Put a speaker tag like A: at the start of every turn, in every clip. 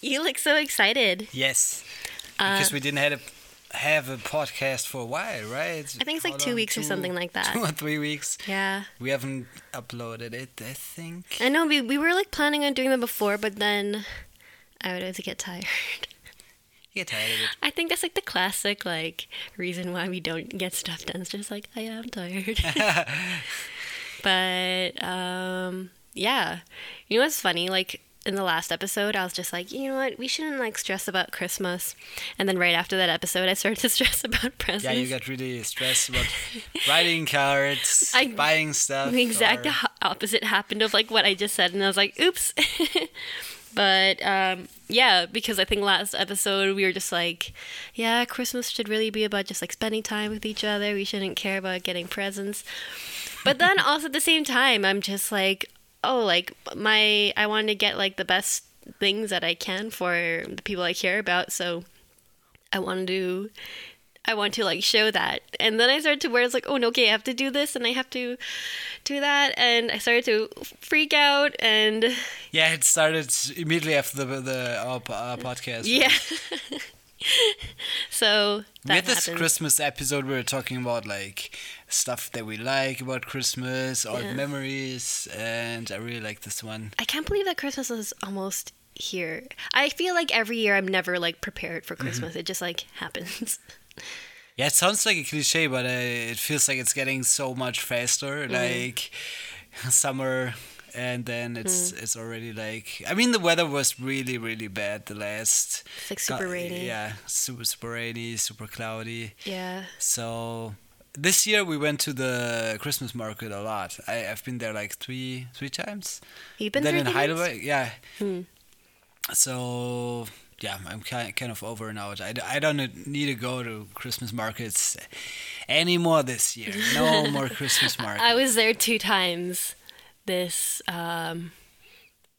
A: You look so excited.
B: Yes,
A: Uh,
B: because we didn't have a, have a podcast for a while, right?
A: I think it's like
B: How
A: two
B: long?
A: weeks or something like that.
B: Two or three weeks.
A: Yeah.
B: We haven't uploaded it, I think.
A: I know we, we were like planning on doing them before, but then I would always get tired.
B: You get tired of it.
A: I think that's like the classic like reason why we don't get stuff done. It's just like I am tired. but um yeah. You know what's funny? Like in the last episode I was just like, you know what, we shouldn't like stress about Christmas. And then right after that episode I started to stress about presents.
B: Yeah, you got really stressed about writing cards,
A: I-
B: buying stuff.
A: the exact
B: or-
A: opposite happened of like what I just said, and I was like, "Oops." but um, yeah, because I think last episode we were just like, "Yeah, Christmas should really be about just like spending time with each other. We shouldn't care about getting presents." But then also at the same time, I'm just like, "Oh, like my I want to get like the best things that I can for the people I care about." So I want to I want to like show that. And then I started to where it's like, oh no, okay, I have to do this and I have to do that and I started to freak out and
B: Yeah, it started immediately after the the our, our podcast.
A: yeah. so
B: We had this
A: happened.
B: Christmas episode where we were talking about like stuff that we like about Christmas, old
A: Yeah.
B: memories, and I really like this one.
A: I can't believe that Christmas is almost here. I feel like every year I'm never like prepared for Christmas. It just like happens.
B: Yeah, it sounds like a cliche, but uh, it feels like it's getting so much faster.
A: Mm-hmm.
B: Like summer, and then it's
A: Mm.
B: it's already like. I mean, the weather was really really bad the last.
A: It's like super rainy.
B: Yeah, super super rainy, super cloudy.
A: Yeah.
B: So this year we went to the Christmas market a lot. I, I've been there like three three times.
A: You've been
B: then in
A: times?
B: Heidelberg, yeah.
A: Hmm.
B: So yeah, I'm kind kind of over and out. I don't need to go to Christmas markets anymore this year. No more Christmas markets.
A: I was there two times this um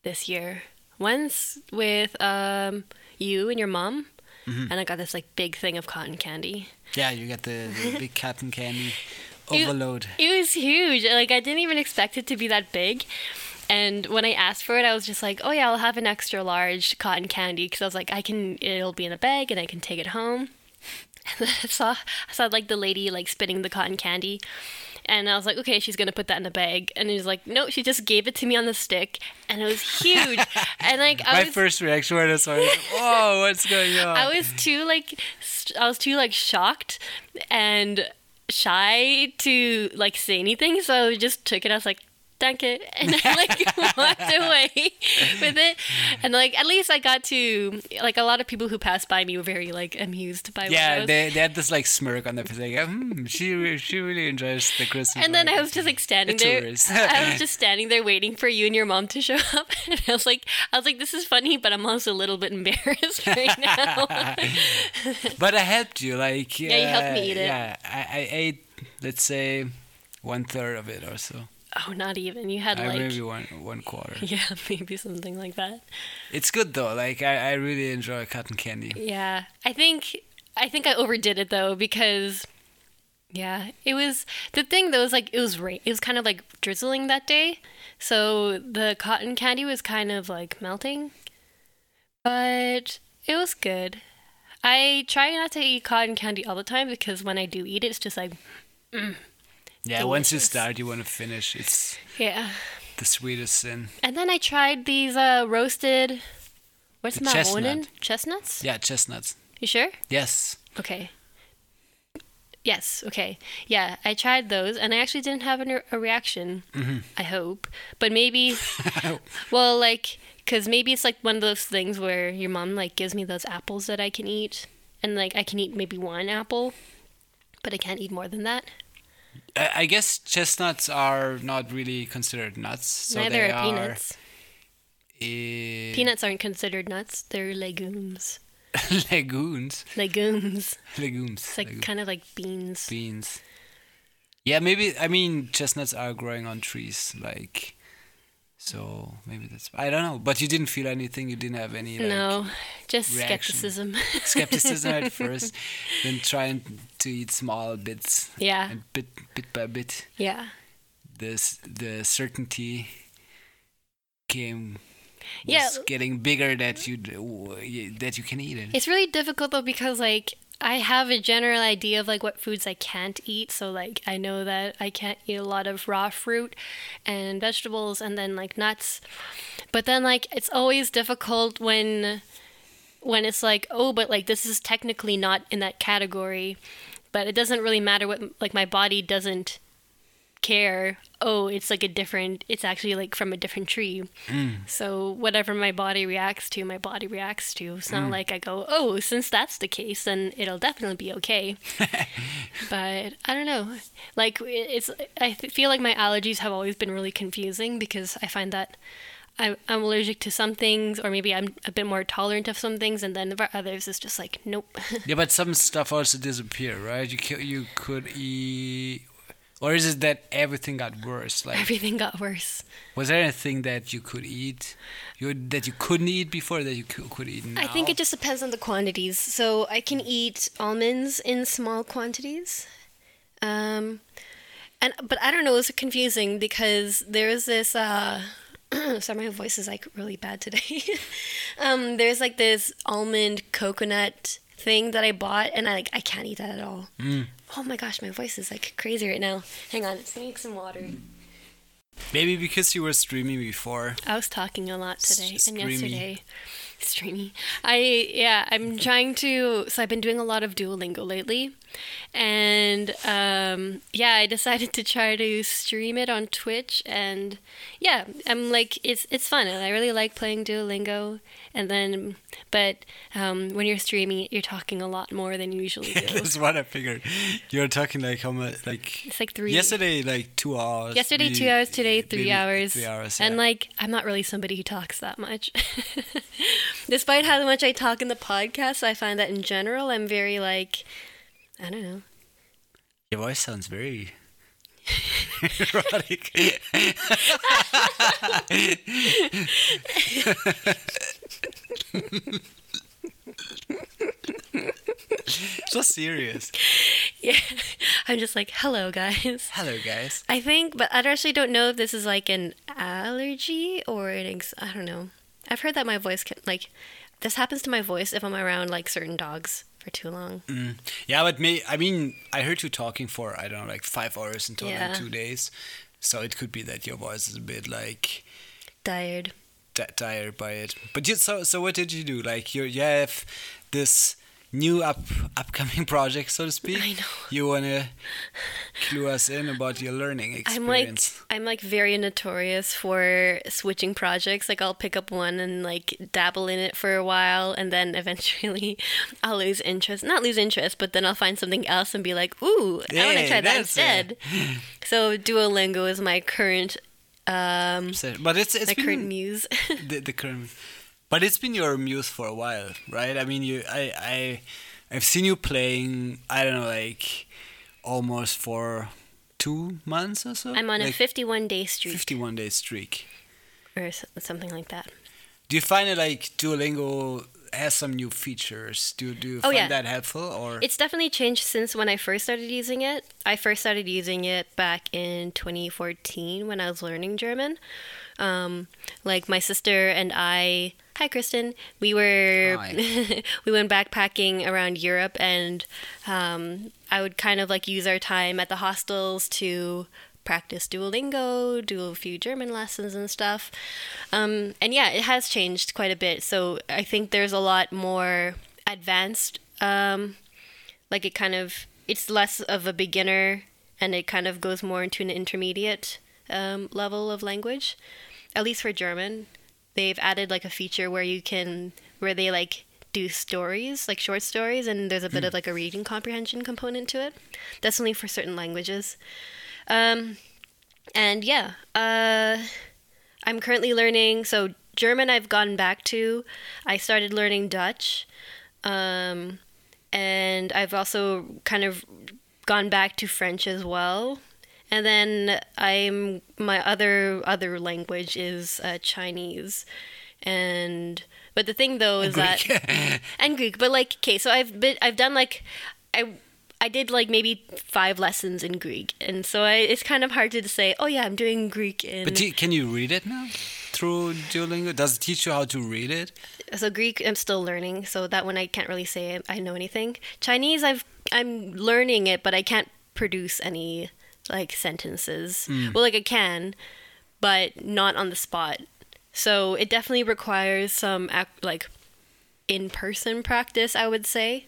A: this year. Once with um you and your mom,
B: Mm-hmm.
A: and I got this like big thing of cotton candy.
B: yeah, you got the, the big cotton candy
A: It-
B: overload.
A: It was huge. Like I didn't even expect it to be that big. And when I asked for it, I was just like, "Oh yeah, I'll have an extra large cotton candy," because I was like, "I can, it'll be in a bag, and I can take it home." And then I saw, I saw like the lady like spinning the cotton candy, and I was like, "Okay, she's gonna put that in a bag." And he's like, "No, she just gave it to me on the stick, and it was huge." and like I
B: My
A: was,
B: first reaction when I saw it, was, like, whoa, what's going on?
A: I was too like st- I was too like shocked and shy to like say anything, so I just took it. I was like, "Thank it," and I like walked away with it. And like at least I got to like a lot of people who passed by me were very like amused by what
B: yeah, they, they had this like smirk on their face, like, hmm, she she really enjoys the Christmas.
A: and then I was just like standing
B: A
A: there. I was just standing there waiting for you and your mom to show up. And I was like, I was like, this is funny, but I'm also a little bit embarrassed right now.
B: But I helped you, like
A: Yeah, you helped me
B: uh,
A: eat it.
B: Yeah, I, I ate, let's say, one third of it or so.
A: oh, not even. You had
B: I
A: like
B: maybe one one quarter.
A: yeah, maybe something like that.
B: It's good though. Like I, I really enjoy cotton candy.
A: Yeah, I think I think I overdid it though because yeah, it was the thing though was like it was rain. It was kind of like drizzling that day, so the cotton candy was kind of like melting, but it was good. I try not to eat cotton candy all the time because when I do eat it, it's just like mm.
B: Yeah, once you start, you want to finish. It's
A: yeah.
B: the sweetest sin.
A: And then I tried these uh roasted. What's
B: The chestnut.
A: Chestnuts?
B: Yeah, chestnuts.
A: You sure?
B: Yes.
A: Okay. Yes, okay. Yeah, I tried those and I actually didn't have an, a reaction. I hope. But maybe, well, like, because maybe it's like one of those things where your mom, like, gives me those apples that I can eat. And, like, I can eat maybe one apple, but I can't eat more than that.
B: I, guess chestnuts are not really considered nuts. So
A: Neither
B: they
A: are peanuts.
B: eh,
A: Peanuts aren't considered nuts, they're legumes.
B: legumes.
A: Legumes.
B: Legumes.
A: It's like
B: Legu-
A: kind of like beans.
B: beans. Yeah, maybe. I mean, chestnuts are growing on trees, like. So maybe that's. I don't know, but you didn't feel anything. You didn't have any like,
A: no, just
B: reaction.
A: skepticism.
B: skepticism at first, then trying to eat small bits,
A: yeah,
B: and bit bit by bit,
A: yeah.
B: this the certainty came
A: Yeah.
B: getting bigger that you that you can eat it.
A: It's really difficult though because like I have a general idea of like what foods I can't eat. So like I know that I can't eat a lot of raw fruit and vegetables and then like nuts. But then like it's always difficult when when it's like, oh, but like this is technically not in that category. But it doesn't really matter what like my body doesn't care. Oh, it's like a different it's actually like from a different tree. Hmm. So whatever my body reacts to, my body reacts to. It's not hmm. like I go, oh, since that's the case, then it'll definitely be okay. but I don't know. Like it's, I feel like my allergies have always been really confusing because I find that I, I'm allergic to some things, or maybe I'm a bit more tolerant of some things, and then for others it's just like nope.
B: Yeah, but some stuff also disappear, right? You you could eat, or is it that everything got worse? Like,
A: Everything got worse.
B: was there anything that you could eat, you that you couldn't eat before that you could, could eat now?
A: I think it just depends on the quantities. So I can eat almonds in small quantities. Um, and but I don't know, it's confusing because there's this uh sorry my voice is like really bad today. um, there's like this almond coconut thing that I bought and I like I can't eat that at all. Mm. Oh my gosh, my voice is like crazy right now. Hang on, let's make some water.
B: maybe because you were streaming before.
A: I was talking a lot today
B: S-
A: and
B: streamy.
A: yesterday. Streamy. I yeah, I'm trying to so I've been doing a lot of Duolingo lately. And um yeah, I decided to try to stream it on Twitch and yeah, I'm like it's it's fun and I really like playing Duolingo and then but um when you're streaming it you're talking a lot more than you usually do.
B: That's what I figured. You're talking like how much? Like
A: It's like three
B: yesterday, like two hours.
A: Yesterday,
B: maybe-
A: two hours. Today, three
B: maybe
A: hours.
B: Three hours.
A: And like, I'm not really somebody who talks that much. Despite how much I talk in the podcast, I find that in general, I'm very like, I don't know.
B: your voice sounds very erotic. so serious.
A: Yeah, I'm just like, hello, guys.
B: Hello, guys.
A: I think, but I actually don't know if this is like an allergy or an ex- I don't know. I've heard that my voice can like this happens to my voice if I'm around like certain dogs for too long. Mm.
B: Yeah, but me, I mean, I heard you talking for I don't know, like five hours in total,
A: Yeah.
B: two days. So it could be that your voice is a bit like
A: Tired.
B: t- tired by it. But you, so so what did you do? Like you you have this new up upcoming project, so to speak.
A: I know.
B: You wanna clue us in about your learning experience.
A: I'm like I'm like very notorious for switching projects. Like I'll pick up one and like dabble in it for a while and then eventually I'll lose interest. Not lose interest, but then I'll find something else and be like, "Ooh, I want to try that
B: it.
A: instead." so Duolingo is my current um
B: but it's it's
A: my
B: been
A: current muse.
B: the, the current but it's been your muse for a while right i mean you i i i've seen you playing i don't know like almost for two months or so
A: I'm on a 51 day streak
B: 51 day streak
A: or something like that.
B: do you find it like duolingo has some new features do, do you
A: Oh,
B: find
A: yeah.
B: that helpful or
A: It's definitely changed since when I first started using it. I first started using it back in 2014 when I was learning German. Um, like my sister and I, hi Kristen, we were we went backpacking around Europe, and um, I would kind of like use our time at the hostels to practice Duolingo, do a few German lessons and stuff. Um, and yeah, it has changed quite a bit. So I think there's a lot more advanced. Um, like it kind of it's less of a beginner, and it kind of goes more into an intermediate um, level of language. At least for German, they've added like a feature where you can where they like do stories, like short stories, and there's a bit of like a reading comprehension component to it. That's only for certain languages. Um, and yeah, uh, I'm currently learning. So German, I've gone back to. I started learning Dutch, um, and I've also kind of gone back to French as well. And then I'm my other other language is uh, Chinese, and but the thing though is that and Greek. But like, okay, so I've been, I've done like, I, I did like maybe five lessons in Greek, and so I, it's kind of hard to say, oh yeah, I'm doing Greek in.
B: But do, can you read it now through Duolingo? Does it teach you how to read it?
A: so Greek, I'm still learning, so that one I can't really say I know anything. Chinese, I've I'm learning it, but I can't produce any like sentences. Well, like I can, but not on the spot. So it definitely requires some act, like in-person practice, I would say.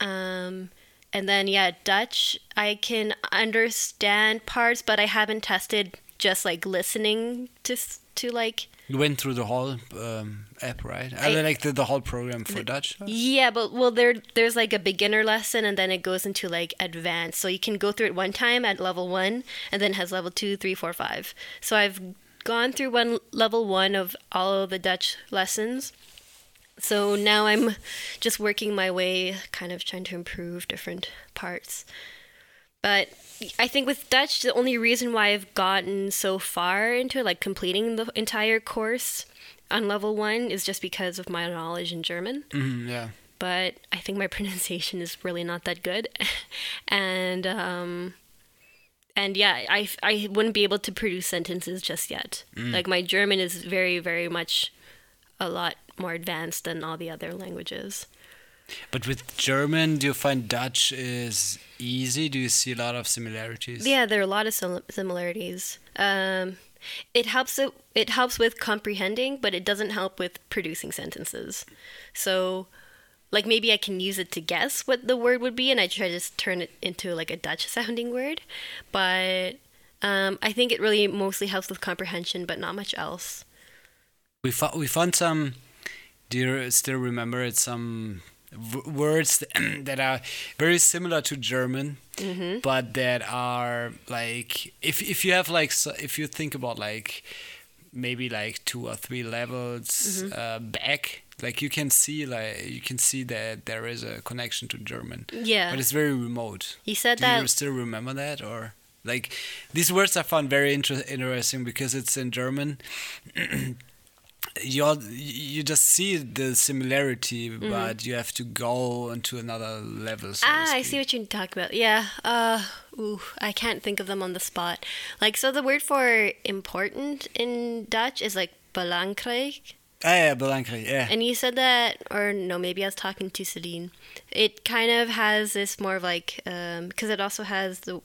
A: Um, and then yeah, Dutch, I can understand parts, but I haven't tested just like listening to to like
B: You went through the whole um, app, right? I, mean, like the, the whole program for Dutch.
A: Yeah, but well, there there's like a beginner lesson, and then it goes into like advanced. So you can go through it one time at level one, and then has level two, three, four, five. So I've gone through one level one of all of the Dutch lessons. So now I'm just working my way, kind of trying to improve different parts. But I think with Dutch, the only reason why I've gotten so far into it, like completing the entire course on level one, is just because of my knowledge in German
B: Mhm, yeah.
A: but I think my pronunciation is really not that good, and um, and yeah, I I wouldn't be able to produce sentences just yet. Like my German is very very much a lot more advanced than all the other languages.
B: But with German, do you find Dutch is easy? Do you see a lot of similarities?
A: Yeah, there are a lot of sim- similarities. Um, it helps it, it helps with comprehending, but it doesn't help with producing sentences. So, like maybe I can use it to guess what the word would be, and I try to just turn it into like a Dutch sounding word. But um, I think it really mostly helps with comprehension, but not much else.
B: We found we found some. Do you still remember it? Some words that are very similar to German, but that are like if if you have like so, if you think about like maybe like two or three levels uh, back, like you can see like you can see that there is a connection to German,
A: Yeah.
B: but it's very remote.
A: You said
B: Do you
A: that.
B: still remember that or? Like these words I found very inter- interesting because it's in German. you all, you just see the similarity, but you have to go into another level. So
A: Mm-hmm. Ah, I see what you're talking about. Yeah. Uh, ooh, I can't think of them on the spot. Like, so the word for important in Dutch is like belangrijk.
B: Ah, yeah, belangrijk. Yeah.
A: And you said that, or no, maybe I was talking to Celine. It kind of has this more of like, because it also has the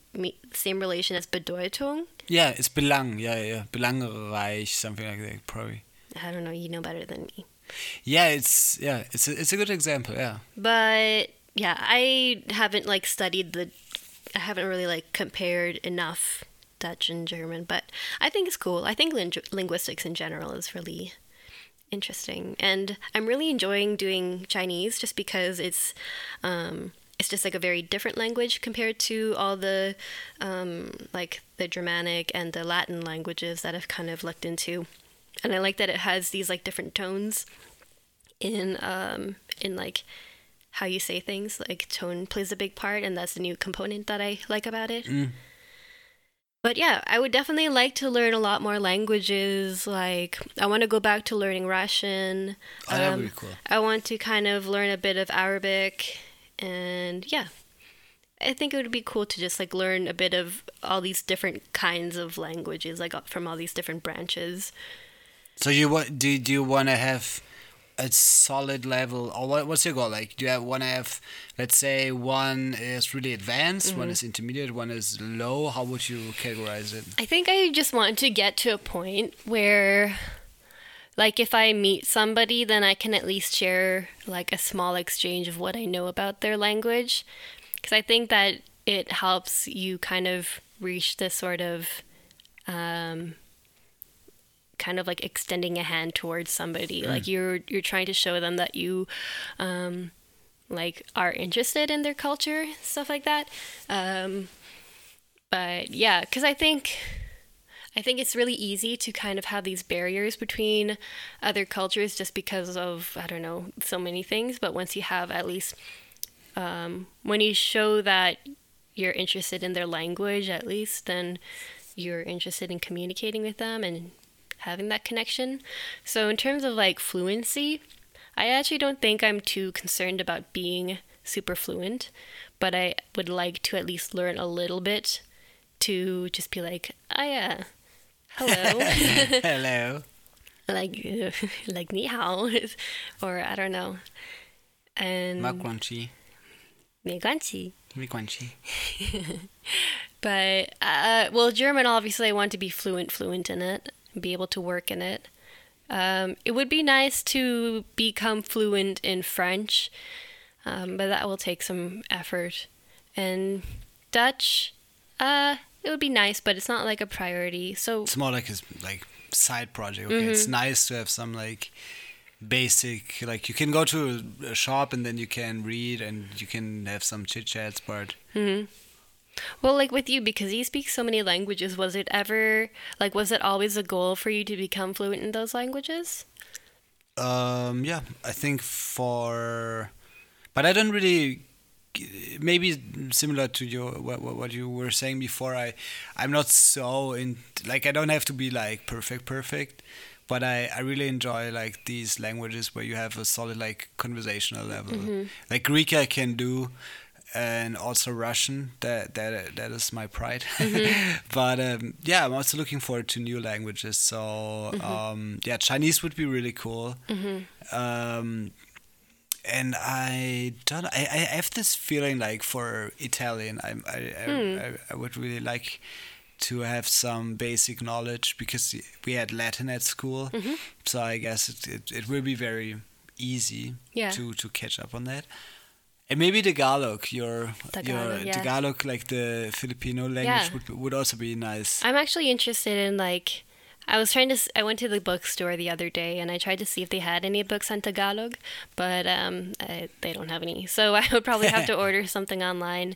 A: same relation as Bedeutung.
B: yeah, it's belang. Yeah, yeah, belangrijk, something like that, probably.
A: I don't know, you know better than me.
B: Yeah, it's yeah, it's a, it's a good example. Yeah.
A: But yeah, I haven't like studied the, I haven't really like compared enough Dutch and German, but I think it's cool. I think ling- linguistics in general is really interesting, and I'm really enjoying doing Chinese just because it's, um, it's just like a very different language compared to all the, um, like the Germanic and the Latin languages that I've kind of looked into, and I like that it has these like different tones in um in like how you say things like tone plays a big part and that's the new component that i like about it. But yeah i would definitely like to learn a lot more languages like i want to go back to learning russian.
B: Oh, that would
A: Um,
B: be cool.
A: i want to kind of learn a bit of arabic and yeah. I think it would be cool to just like learn a bit of all these different kinds of languages like from all these different branches
B: So you want do do you want to have a solid level or what, what's your goal like? Do you want to have let's say one is really advanced, one is intermediate, one is low? How would you categorize it?
A: I think I just want to get to a point where, like, if I meet somebody, then I can at least share, like, a small exchange of what I know about their language. Because I think that it helps you kind of reach this sort of, um, kind of like extending a hand towards somebody. Like, you're, you're trying to show them that you, um, like, are interested in their culture, stuff like that. Um, but yeah, because I think I think it's really easy to kind of have these barriers between other cultures just because of I don't know so many things. But once you have at least um, when you show that you're interested in their language, at least then you're interested in communicating with them and having that connection. So in terms of like fluency, I actually don't think I'm too concerned about being super fluent, but I would like to at least learn a little bit to just be like, oh yeah, hello,
B: Hello.
A: like like ni hao, or I don't know, and
B: 没关系，
A: 没关系。
B: 没关系。
A: But uh, well, German obviously I want to be fluent, fluent in it, and be able to work in it. Um, it would be nice to become fluent in French, um, but that will take some effort. And Dutch, uh, it would be nice, but it's not like a priority. So
B: It's more like a like side project. Okay, it's nice to have some like basic like you can go to a, a shop and then you can read and you can have some chit chats, but
A: Well, like with you, because you speak so many languages, was it ever like was it always a goal for you to become fluent in those languages?
B: Um, yeah, I think for, but I don't really. Maybe similar to your what, what what you were saying before. I I'm not so in like I don't have to be like perfect perfect, but I I really enjoy like these languages where you have a solid like conversational level. Like Greek I can do, and also Russian. That that that is my pride. but um, yeah, I'm also looking forward to new languages. So um, yeah, Chinese would be really cool. Um, and I don't. I, I have this feeling like for Italian, I I, I I would really like to have some basic knowledge because we had Latin at school, so I guess it, it, it will be very easy
A: Yeah.
B: to to catch up on that. And maybe Tagalog, your
A: Tagalog,
B: your
A: yeah.
B: Tagalog, like the Filipino language,
A: Yeah.
B: would would also be nice.
A: I'm actually interested in like I was trying to I went to the bookstore the other day and I tried to see if they had any books on Tagalog, but um I, they don't have any. So I would probably have to order something online.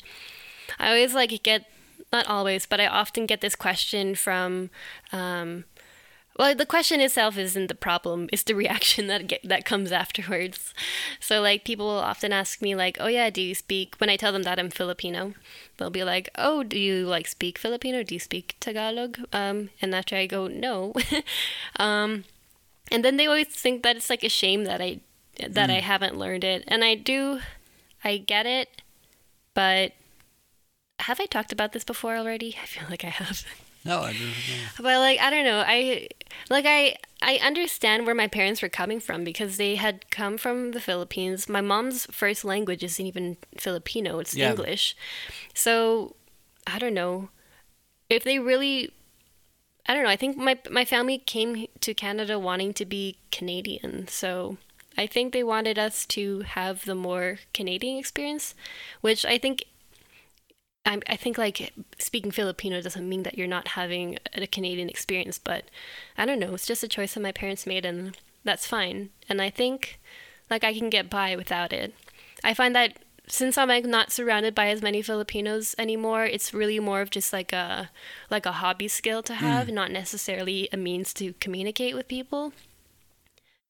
A: I always like get not always, but I often get this question from um well, the question itself isn't the problem; it's the reaction that get, that comes afterwards. So, like, people will often ask me, like, "Oh yeah, do you speak?" When I tell them that I'm Filipino, they'll be like, "Oh, do you like speak Filipino? Do you speak Tagalog?" Um, and after I go, "No," um, and then they always think that it's like a shame that I that I haven't learned it, and I do, I get it, but have I talked about this before already? I feel like I have.
B: No, I don't.
A: But like I don't know, I like I I understand where my parents were coming from because they had come from the Philippines. My mom's first language isn't even Filipino; it's
B: Yeah.
A: English. So I don't know if they really. I don't know. I think my my family came to Canada wanting to be Canadian, so I think they wanted us to have the more Canadian experience, which I think I, I think like speaking Filipino doesn't mean that you're not having a Canadian experience, but I don't know. It's just a choice that my parents made, and that's fine. And I think like I can get by without it. I find that since I'm like not surrounded by as many Filipinos anymore, it's really more of just like a like a hobby skill to have, mm. not necessarily a means to communicate with people.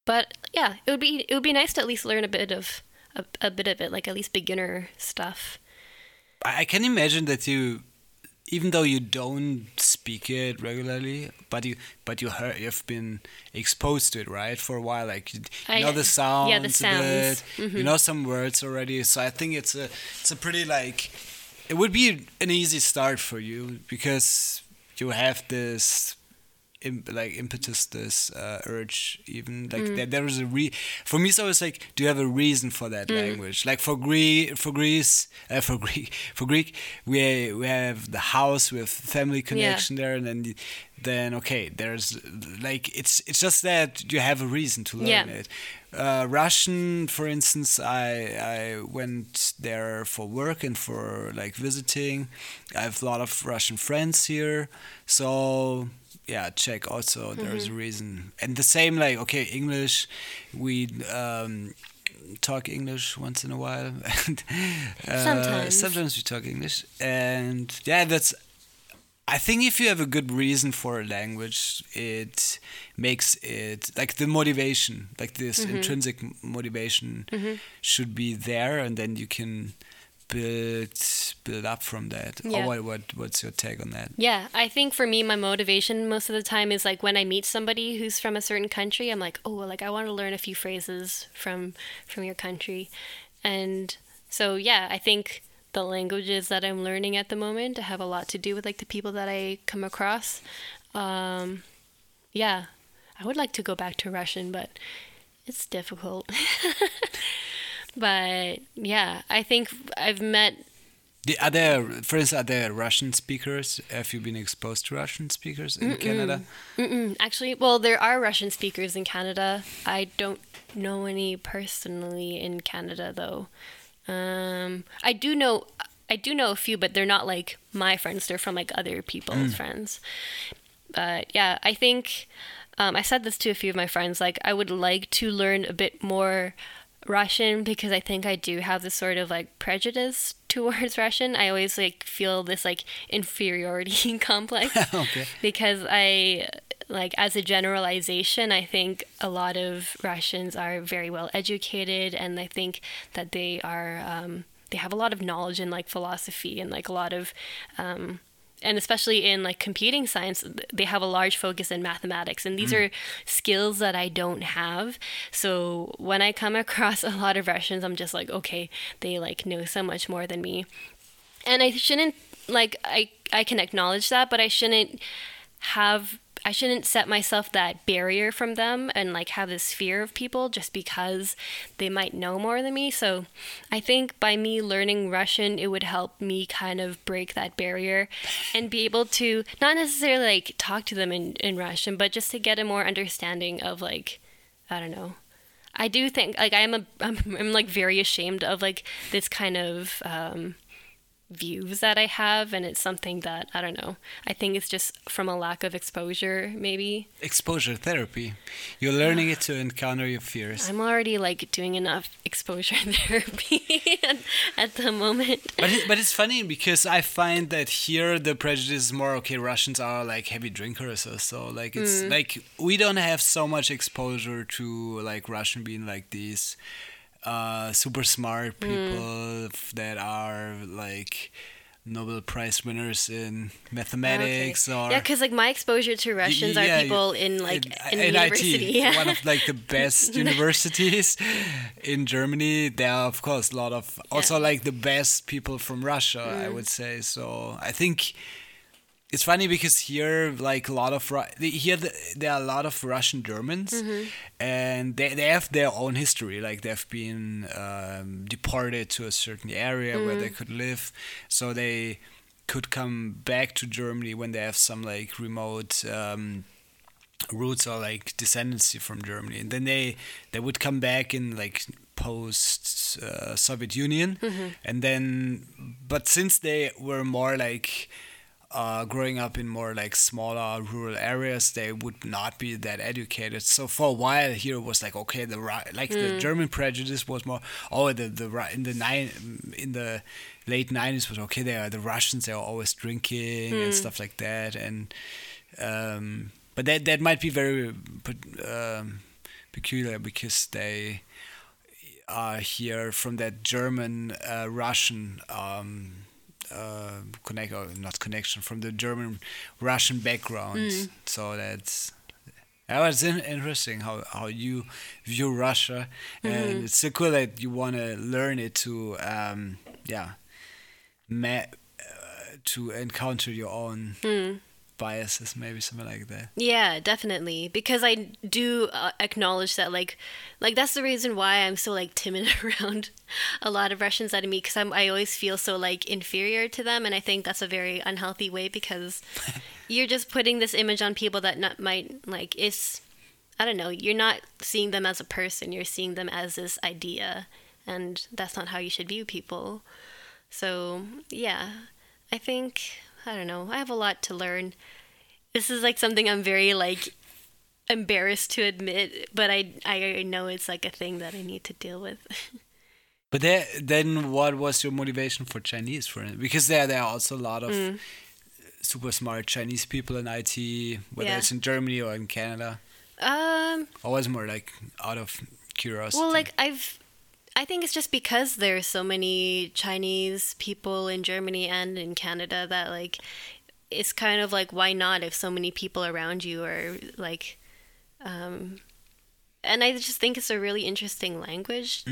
A: But yeah, it would be it would be nice to at least learn a bit of a, a bit of it, like at least beginner stuff.
B: I can imagine that you, even though you don't speak it regularly, but you but you heard you've been exposed to it right for a while. Like you,
A: I-
B: know the sounds,
A: yeah, the
B: a
A: sounds.
B: bit, you mm-hmm. know some words already. So I think it's a it's a pretty like it would be an easy start for you because you have this. Im- like impetus, this uh, urge, even like there, there is a re. For me, so it's like, do you have a reason for that language? Like for Greek, for Greece, uh, for Greek, for Greek, we we have the house with family connection there, and then then okay, there's like it's it's just that you have a reason to learn
A: Yeah.
B: it. Uh, Russian, for instance, I I went there for work and for like visiting. I have a lot of Russian friends here, so yeah, Czech also. There's a reason, and the same like okay, English. We um, talk English once in a while, and uh,
A: Sometimes.
B: sometimes we talk English, and yeah, that's I think if you have a good reason for a language, it makes it like the motivation, like this
A: Mm-hmm.
B: intrinsic motivation, should be there, and then you can build build up from that.
A: Yeah.
B: Or what, what what's your take on that?
A: Yeah, I think for me, my motivation most of the time is like when I meet somebody who's from a certain country, I'm like, oh, like I want to learn a few phrases from from your country, and so yeah, I think the languages that I'm learning at the moment have a lot to do with like the people that I come across. Um, yeah, I would like to go back to Russian, but it's difficult. but yeah, I think I've met.
B: The, are there, for instance, are there Russian speakers? Have you been exposed to Russian speakers in
A: Mm-mm.
B: Canada?
A: Mm-mm. Actually, well, there are Russian speakers in Canada. I don't know any personally in Canada though. Um, I do know I do know a few, but they're not like my friends. They're from like other people's friends. But yeah, I think um, I said this to a few of my friends. Like, I would like to learn a bit more Russian because I think I do have this sort of like prejudice towards Russian. I always like feel this like inferiority complex
B: okay.
A: because I like as a generalization, I think a lot of Russians are very well educated, and I think that they are um, they have a lot of knowledge in like philosophy and like a lot of um, and especially in like computing science they have a large focus in mathematics and these mm. are skills that i don't have. So when i come across a lot of russians i'm just like okay they like know so much more than me. And i shouldn't like i i can acknowledge that but i shouldn't have I shouldn't set myself that barrier from them and like have this fear of people just because they might know more than me. So I think by me learning Russian, it would help me kind of break that barrier and be able to not necessarily like talk to them in, in Russian, but just to get a more understanding of like, I don't know. I do think like I'm a I'm, I'm like very ashamed of like this kind of um, views that I have, and it's something that I don't know. I think it's just from a lack of exposure, maybe.
B: Exposure therapy. You're learning it to encounter your fears.
A: I'm already like doing enough exposure therapy at, at the moment.
B: But it, but it's funny because I find that here the prejudice is more okay. Russians are like heavy drinkers or so. Like it's mm. like we don't have so much exposure to like Russian being like these uh, super smart people f- that are like Nobel Prize winners in mathematics or
A: yeah, because like my exposure to Russians
B: yeah,
A: are people in like in,
B: in
A: university.
B: IT,
A: yeah.
B: one of like the best universities in Germany. There are of course a lot of also like the best people from Russia,
A: Mm.
B: I would say. So I think it's funny because here like a lot of here there are a lot of Russian Germans,
A: Mm-hmm.
B: and they they have their own history. Like they've been um, deported to a certain area where
A: Mm.
B: they could live, so they could come back to Germany when they have some like remote. Um, roots or like descendancy from Germany, and then they they would come back in like post uh, Soviet Union, and then but since they were more like uh, growing up in more like smaller rural areas, they would not be that educated. So for a while here it was like okay, the Ru- like the German prejudice was more oh the the in the nine in the late nineties was okay. They are the Russians. They are always drinking and stuff like that, and um, but that that might be very um, peculiar because they are here from that German uh, Russian um, uh, connect or not connection from the German Russian background. So that's. That was in- interesting how, how you view Russia, and it's so cool that you want to learn it to, um, yeah, ma- uh, to encounter your own biases, maybe something like that.
A: Yeah, definitely. Because I do uh, acknowledge that, like, like that's the reason why I'm so like timid around a lot of Russians that I meet. Because I always feel so like inferior to them, and I think that's a very unhealthy way because you're just putting this image on people that not might like it's. I don't know. You're not seeing them as a person. You're seeing them as this idea, and that's not how you should view people. So yeah, I think I don't know. I have a lot to learn. This is like something I'm very like embarrassed to admit, but I I know it's like a thing that I need to deal with.
B: But there, then, what was your motivation for Chinese, for it? Because there, there are also a lot of
A: Mm.
B: super smart Chinese people in IT, whether
A: Yeah.
B: it's in Germany or in Canada.
A: um,
B: Or was more like out of curiosity?
A: well, like I've I think it's just because there's so many Chinese people in Germany and in Canada that like it's kind of like why not if so many people around you are like um and I just think it's a really interesting language.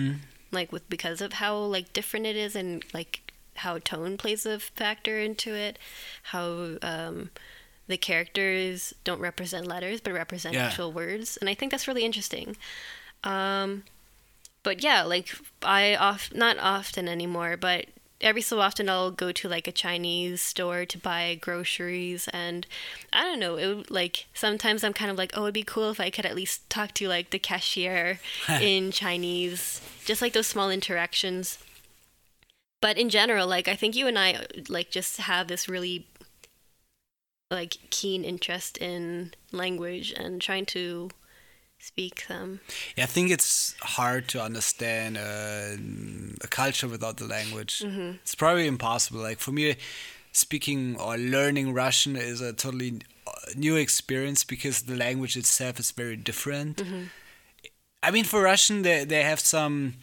A: like with because of how like different it is and like how tone plays a factor into it, how um, the characters don't represent letters but represent
B: Yeah.
A: actual words, and I think that's really interesting. Um, but yeah, like I off not often anymore, but every so often I'll go to like a Chinese store to buy groceries, and I don't know. It would, like sometimes I'm kind of like, oh, it'd be cool if I could at least talk to like the cashier in Chinese, just like those small interactions. But in general, like I think you and I like just have this really like keen interest in language and trying to speak them.
B: Yeah, I think it's hard to understand uh, a culture without the language. It's probably impossible. Like for me, speaking or learning Russian is a totally new experience because the language itself is very different. I mean, for Russian, they they have some.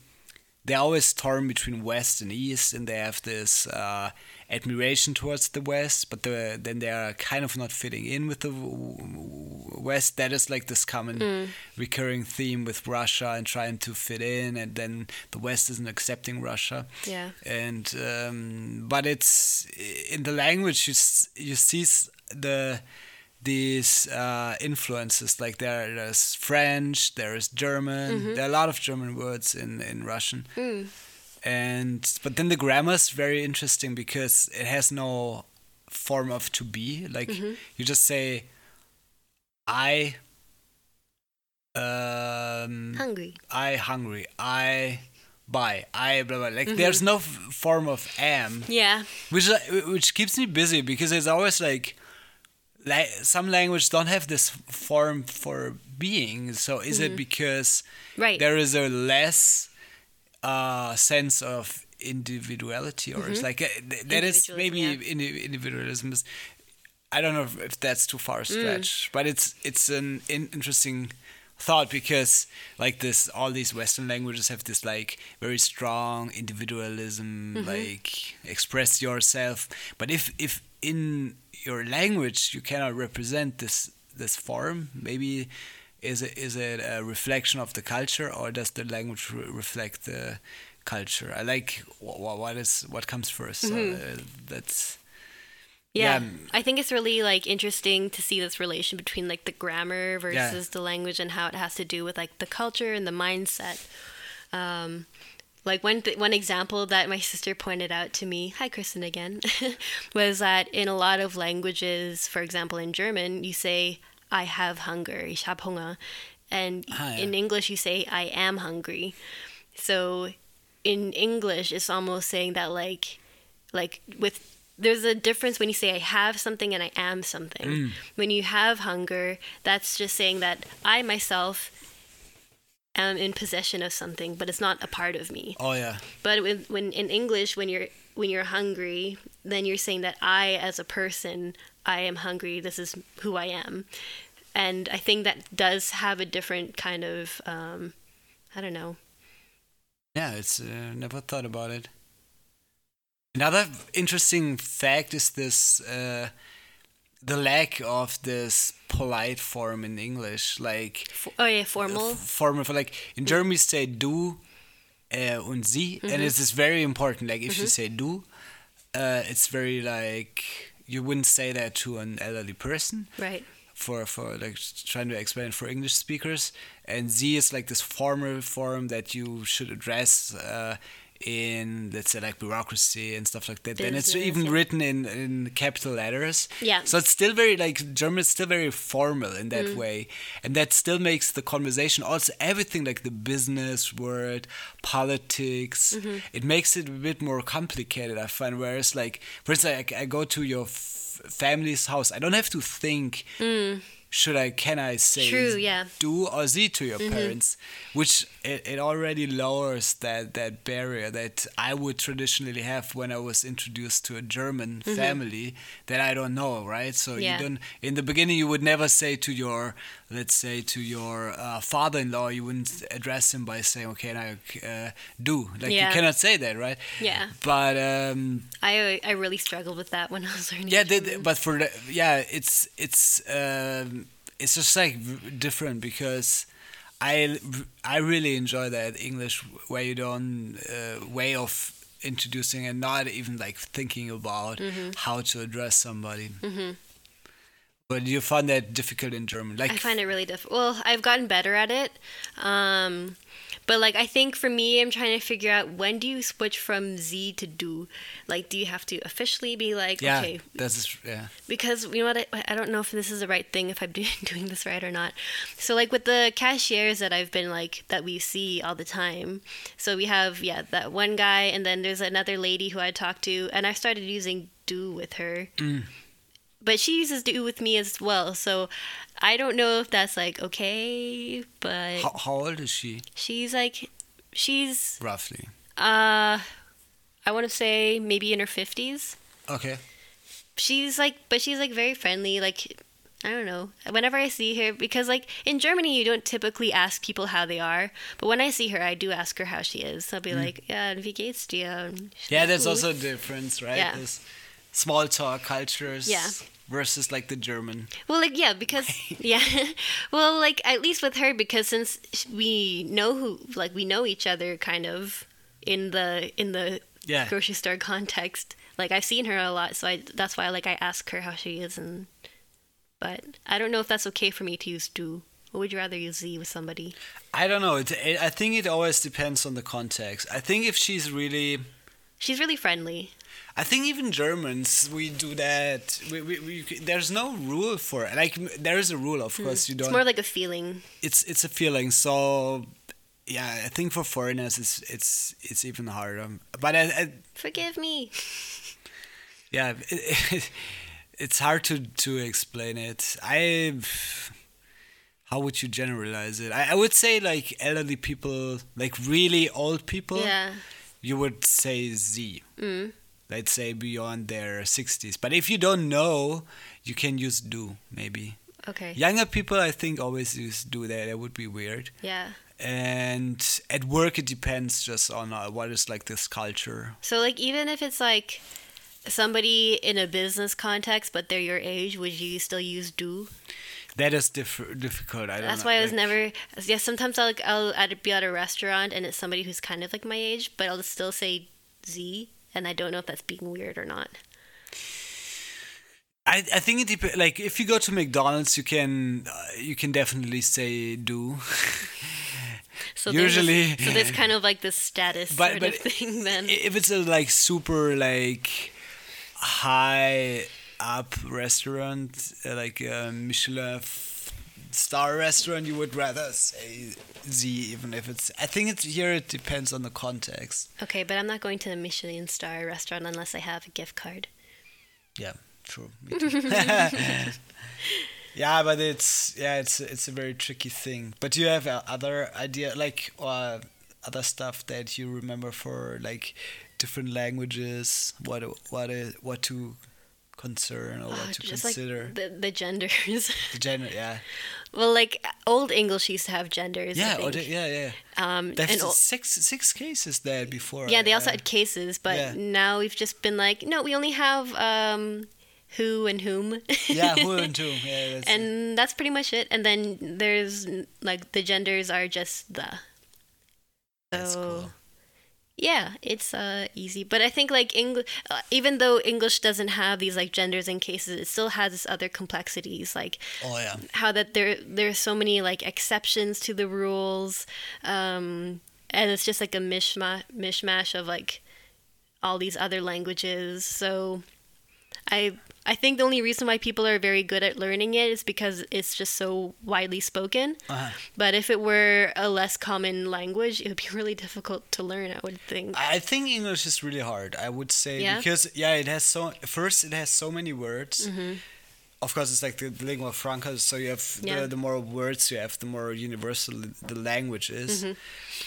B: They always torn between West and East, and they have this uh, admiration towards the West, but the, then they are kind of not fitting in with the West. That is like this common recurring theme with Russia and trying to fit in, and then the West isn't accepting Russia.
A: Yeah.
B: And um, but it's in the language you you see the these uh, influences like there there's French, there is German, there are a lot of German words in in Russian, and but then the grammar is very interesting because it has no form of to be. Like mm-hmm. you just say, I. Um,
A: Hungry.
B: I hungry. I buy. I blah blah. Like mm-hmm. there's no f- form of am,
A: Yeah.
B: which which keeps me busy because it's always like, like some language don't have this form for being. So is it mm-hmm. because
A: Right.
B: there is a less uh, sense of individuality, or it's like uh, th- that is maybe
A: yeah.
B: indi- individualism is. I don't know if, if that's too far a stretch, but it's it's an in- interesting thought because like this all these western languages have this like very strong individualism like express yourself but if if in your language you cannot represent this this form maybe is it is it a reflection of the culture or does the language re- reflect the culture i like what, what is what comes 1st so uh, that's
A: Yeah.
B: Yeah.
A: I think it's really like interesting to see this relation between like the grammar versus
B: Yeah.
A: the language and how it has to do with like the culture and the mindset. Um, like one th- one example that my sister pointed out to me, hi Kristen again, was that in a lot of languages, for example in German, you say I have hunger, ich hab Hunger, and
B: Ah, yeah.
A: in English you say I am hungry. So in English, it's almost saying that like like with there's a difference when you say I have something and I am something. When you have hunger, that's just saying that I myself am in possession of something, but it's not a part of me.
B: oh yeah
A: But when, when in English, when you're when you're hungry, then you're saying that I, as a person, I am hungry. This is who I am, and I think that does have a different kind of um, I don't know.
B: Yeah, it's uh, never thought about it. Another interesting fact is this uh, the lack of this polite form in English, like
A: oh yeah, formal.
B: f- form of like in German we say du uh, und sie, and it is very important. Like if you say du, uh, it's very like you wouldn't say that to an elderly person
A: right.
B: for for like trying to explain it for English speakers, and Sie is like this formal form that you should address uh, in let's say like bureaucracy and stuff like that. then it's even written in in capital letters.
A: Yeah.
B: So it's still very like German is still very formal in
A: Mm.
B: that way, and that still makes the conversation also everything like the business world politics.
A: Mm-hmm.
B: It makes it a bit more complicated. I find whereas like for instance, like, I go to your f- family's house, I don't have to think. Should I? Can I say.
A: True, yeah. Mm-hmm.
B: du or sie to your parents? Which it, it already lowers that that barrier that I would traditionally have when I was introduced to a German family that I don't know, right? So
A: Mm-hmm. Yeah.
B: you don't. In the beginning, you would never say to your, let's say to your uh, father-in-law, you wouldn't address him by saying, "Okay, now uh, du." Like
A: Yeah.
B: you cannot say that, right?
A: Yeah.
B: But um,
A: I I really struggled with that when I was learning.
B: yeah, the,
A: German.
B: but for the, yeah, it's it's um, it's just like different because I I really enjoy that English where you don't uh, way of introducing and not even like thinking about
A: Mm-hmm.
B: how to address somebody. But you find that difficult in German, like
A: I find it really difficult. Well, I've gotten better at it. Um, but like I think for me, I'm trying to figure out when do you switch from Sie to du? Like, do you have to officially be like,
B: yeah,
A: okay,
B: that's yeah.
A: because you know what I, I don't know if this is the right thing if i'm doing, doing this right or not so like with the cashiers that i've been like that we see all the time so we have yeah that one guy and then there's another lady who i talked to and i started using du with her but she uses du with me as well so i don't know if that's like okay but
B: How, how old is she
A: she's like she's
B: roughly?
A: uh i want to say maybe in her 50s
B: Okay.
A: she's like but she's like very friendly like i don't know whenever i see her because like in germany you don't typically ask people how they are but when i see her i do ask her how she is So i'll be like yeah wie geht's dir
B: Mm. Yeah, there's also a difference, right?
A: Yeah.
B: There's small talk cultures
A: Yeah.
B: versus like the German.
A: well like yeah because yeah well like at least with her because since we know who like we know each other kind of in the in the
B: Yeah.
A: grocery store context like i've seen her a lot so i that's why like i ask her how she is and but i don't know if that's okay for me to use du or would you rather use Sie with somebody
B: I don't know. It, it, I think it always depends on the context. I think if she's really
A: she's really friendly
B: I think even Germans we do that. We, we, we there's no rule for it. Like there is a rule, of course. You
A: don't. It's more like a feeling
B: it's it's a feeling. So yeah, I think for foreigners it's it's it's even harder. But I, I,
A: forgive me
B: yeah, it, it's hard to to explain it. I how would you generalize it? I, I would say like elderly people, like really old people.
A: yeah
B: you would say Sie.
A: mm.
B: Let's say beyond their 60s. But if you don't know, you can use du, maybe.
A: okay
B: Younger people, I think, always use du that. That would be weird.
A: yeah
B: And at work, it depends just on uh, what is like this culture.
A: So like even if it's like somebody in a business context but they're your age, would you still use du?
B: That is diff- difficult. I don't
A: That's
B: know.
A: why I was
B: like-
A: never yeah, sometimes I'll like I'll be at a restaurant and it's somebody who's kind of like my age, but I'll still say Sie and I don't know if that's being weird or not.
B: I, I think it depends. Like if you go to McDonald's, you can uh, you can definitely say du.
A: So
B: Usually-
A: so there's kind of like this status
B: But-
A: sort
B: but
A: of thing then.
B: if it's a like super like high up restaurant uh, like a michelin star restaurant you would rather say Sie even if it's i think it's here it depends on the context.
A: Okay, but I'm not going to a Michelin star restaurant unless I have a gift card.
B: yeah true yeah but it's yeah it's it's a very tricky thing. But do you have uh, other idea like uh, other stuff that you remember for like different languages what what what to concern or what
A: Uh,
B: to
A: just
B: consider?
A: like the, the genders.
B: the gender yeah
A: well, like old English used to have genders. I
B: yeah
A: think.
B: or yeah yeah
A: Um,
B: There's
A: and ol-
B: six six cases there before
A: yeah, they also
B: uh,
A: had cases, but
B: yeah.
A: now we've just been like, no, we only have um, who and whom.
B: yeah who and who yeah that's
A: and that's pretty much it. And then there's like the genders are just the.
B: That's cool.
A: Yeah, it's uh easy, but I think like English, uh, even though English doesn't have these like genders and cases, it still has its other complexities, like
B: oh yeah.
A: how that there there's so many like exceptions to the rules um and it's just like a mishmash mishmash of like all these other languages so i i think the only reason why people are very good at learning it is because it's just so widely spoken
B: uh-huh.
A: but if it were a less common language it would be really difficult to learn i would think
B: I think English is really hard. I would say
A: Yeah?
B: because yeah, it has so first it has so many words. Of course, it's like the, the lingua franca. So you have
A: Yeah.
B: the, the more words you have, the more universal the language is.
A: Mm-hmm.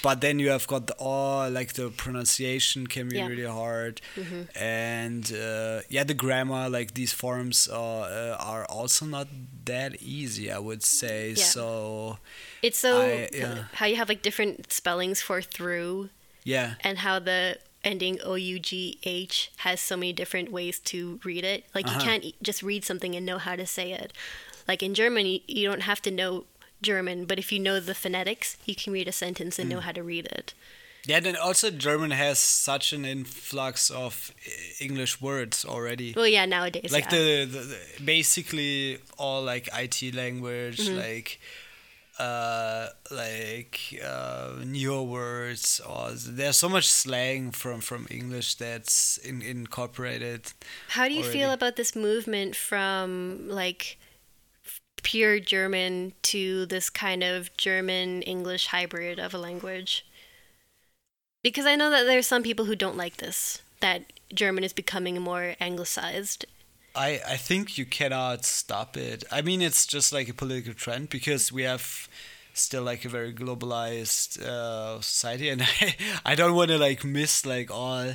B: But then you have got the all like the pronunciation can be
A: Yeah.
B: really hard,
A: Mm-hmm.
B: and uh, yeah, the grammar like these forms are uh, are also not that easy. I would say
A: Yeah.
B: so.
A: it's so
B: I- yeah.
A: how you have like different spellings for through
B: Yeah.
A: and how the ending O U G H has so many different ways to read it. Like you
B: Uh-huh.
A: can't e- just read something and know how to say it. Like in German, you, you don't have to know German, but if you know the phonetics, you can read a sentence and know how to read it.
B: Yeah, then also German has such an influx of English words already.
A: Well, yeah, nowadays.
B: like
A: yeah.
B: the, the, the basically all like IT language,
A: Mm-hmm.
B: like uh like uh newer words or there's so much slang from from English that's in, incorporated.
A: How do you feel about this movement from like pure German to this kind of German English hybrid of a language? Because I know that there's some people who don't like this, that German is becoming more anglicized.
B: I, I think you cannot stop it. I mean, it's just like a political trend because we have still like a very globalized uh, society, and I, I don't want to like miss like all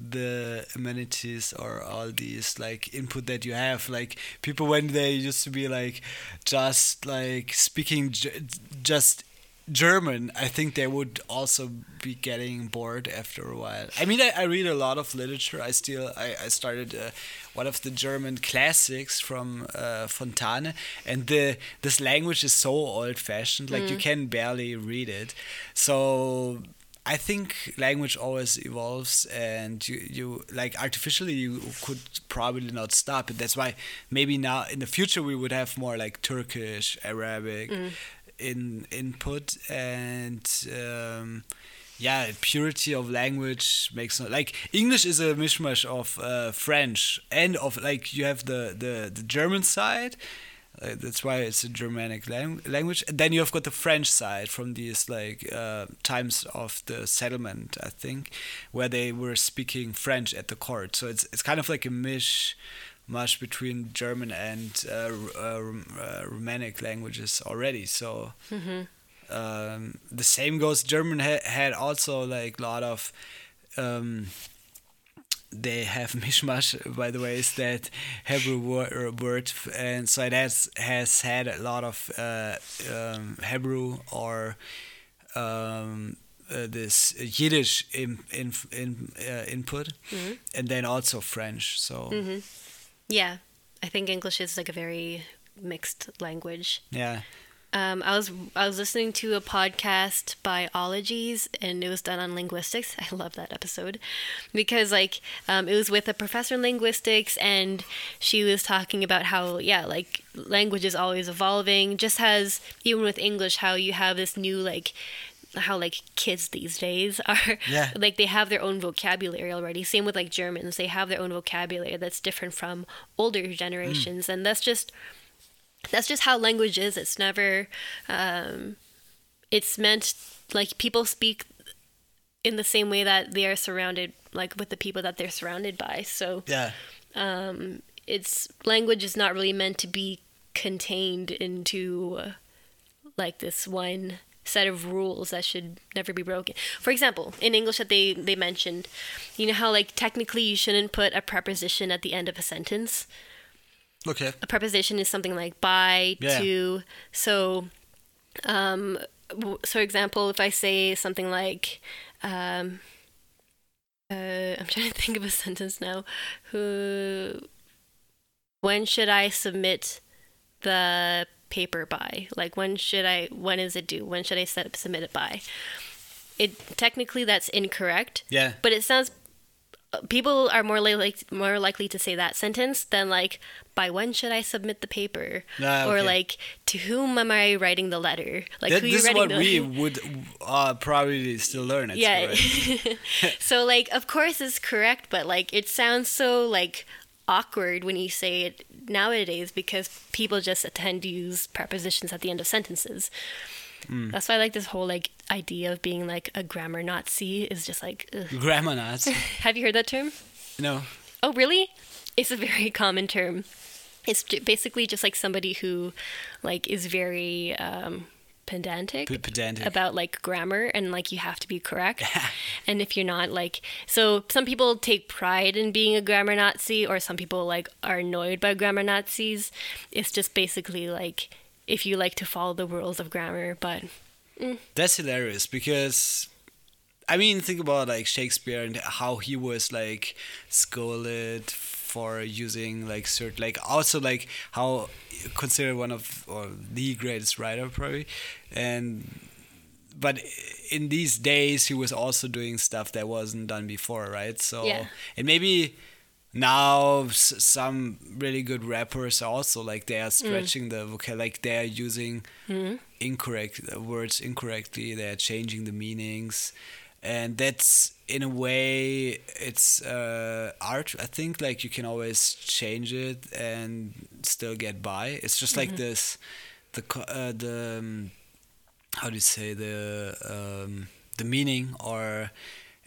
B: the amenities or all these like input that you have. Like people when they used to be like just like speaking j- just German, I think they would also be getting bored after a while. I mean, I, I read a lot of literature. I still I, I started uh, one of the German classics from uh, Fontane, and the this language is so old fashioned, like you can barely read it. So I think language always evolves, and you, you like artificially you could probably not stop it. That's why maybe now in the future we would have more like Turkish, Arabic in input, and um, yeah, purity of language makes no like English is a mishmash of uh, French and of like you have the the, the German side. Uh, that's why it's a Germanic lang- language. And then you have got the French side from these like uh, times of the settlement, I think, where they were speaking French at the court. So it's it's kind of like a mish much between German and uh, uh, uh, Romanic languages already. So um, the same goes. German ha- had also like a lot of. Um, they have mishmash, by the way, is that Hebrew word, word and so it has has had a lot of uh, um, Hebrew or um, uh, this Yiddish in, in, in, uh, input, and then also French. So
A: Yeah, I think English is like a very mixed language.
B: yeah,
A: Um, I was I was listening to a podcast by Ologies, and it was done on linguistics. I love that episode because like um, it was with a professor in linguistics, and she was talking about how yeah, like language is always evolving. Just as even with English, how you have this new like how like kids these days are.
B: Yeah.
A: like they have their own vocabulary already. Same with like germans. They have their own vocabulary that's different from older generations. And that's just that's just how language is. It's never um it's meant like people speak in the same way that they are surrounded like with the people that they're surrounded by. So
B: yeah.
A: it's language is not really meant to be contained into uh, like this one set of rules that should never be broken. For example, in English that they they mentioned, you know how like technically you shouldn't put a preposition at the end of a sentence.
B: Okay.
A: A preposition is something like by,
B: Yeah.
A: to. So, um, so example, if I say something like, um, uh, I'm trying to think of a sentence now. Who? When should I submit the paper by? Like when should I? When is it due? When should I set, submit it by? It technically that's incorrect.
B: Yeah.
A: But it sounds people are more likely more likely to say that sentence than like by when should I submit the paper
B: Ah,
A: or like to whom am I writing the letter like
B: That-
A: who
B: this
A: you
B: is what
A: the
B: we would uh, probably still learn at
A: yeah so like of course it's correct but like it sounds so like awkward when you say it nowadays because people just tend to use prepositions at the end of sentences
B: Hmm.
A: that's why I like this whole like idea of being like a grammar Nazi is just like ugh.
B: Grammar Nazi.
A: have you heard that term
B: No.
A: Oh, really? It's a very common term. It's basically just like somebody who, like, is very um, pedantic,
B: P- pedantic.
A: about like grammar and like you have to be correct. and if you're not, like, so some people take pride in being a grammar Nazi, or some people like are annoyed by grammar Nazis. It's just basically like if you like to follow the rules of grammar, but mm.
B: That's hilarious because I mean think about like Shakespeare and how he was like scolded for using like certain like also like how considered one of or the greatest writer probably. And but in these days he was also doing stuff that wasn't done before right? So
A: Yeah.
B: and maybe now s- some really good rappers also like they are stretching the vocab like they are using incorrect uh, words incorrectly they're changing the meanings and that's in a way it's uh, art i think. Like you can always change it and still get by. It's just like this the uh, the um, how do you say? The um, the meaning or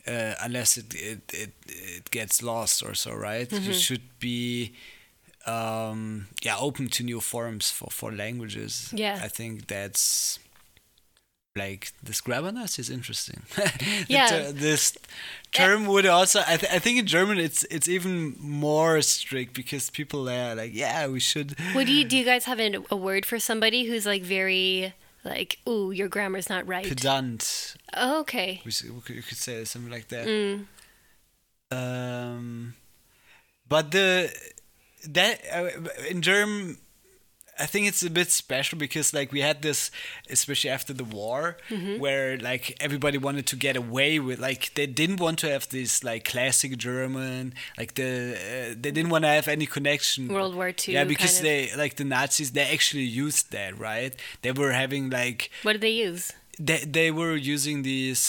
B: uh, unless it, it it it gets lost or so right? You should be um, yeah open to new forms for for languages.
A: Yeah.
B: i think that's like this grammar is interesting
A: Yeah.
B: ter- this term would also I, th- I think in german it's it's even more strict because people there are like yeah we should
A: Would you do you guys have an, a word for somebody who's like very like, ooh, your grammar's not right?
B: pedant
A: Oh, okay.
B: we, we could say something like that
A: Mm.
B: um but the that uh, in german i think it's a bit special because like we had this especially after the war
A: Mm-hmm.
B: where like everybody wanted to get away with like they didn't want to have this like classic german like the uh, they didn't want to have any connection
A: World War II
B: yeah because
A: kind of.
B: they like the nazis they actually used that right they were having like
A: What did they use?
B: they they were using these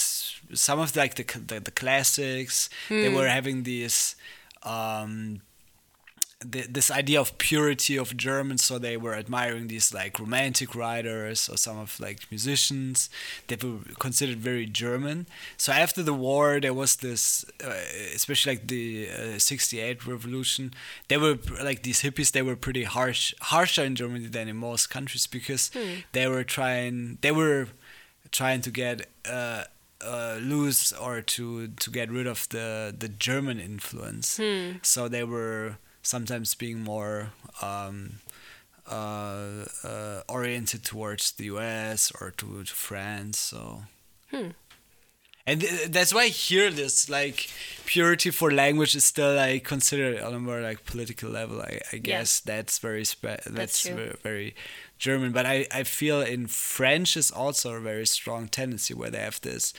B: some of like the the, the classics. They were having these um th- this idea of purity of Germans, so they were admiring these like romantic writers or some of like musicians that were considered very German. So after the war, there was this, uh, especially like the uh, '68 revolution. They were like these hippies. They were pretty harsh, harsher in Germany than in most countries because they were trying. They were trying to get uh, uh, loose or to to get rid of the the German influence. So they were sometimes being more um, uh, uh, oriented towards the U.S. or to, to France. So. And th- that's why I hear this like purity for language is still like considered on a more like political level. I, I guess that's very spe- that's,
A: true.
B: very, very German. But I, I feel in French is also a very strong tendency where they have this.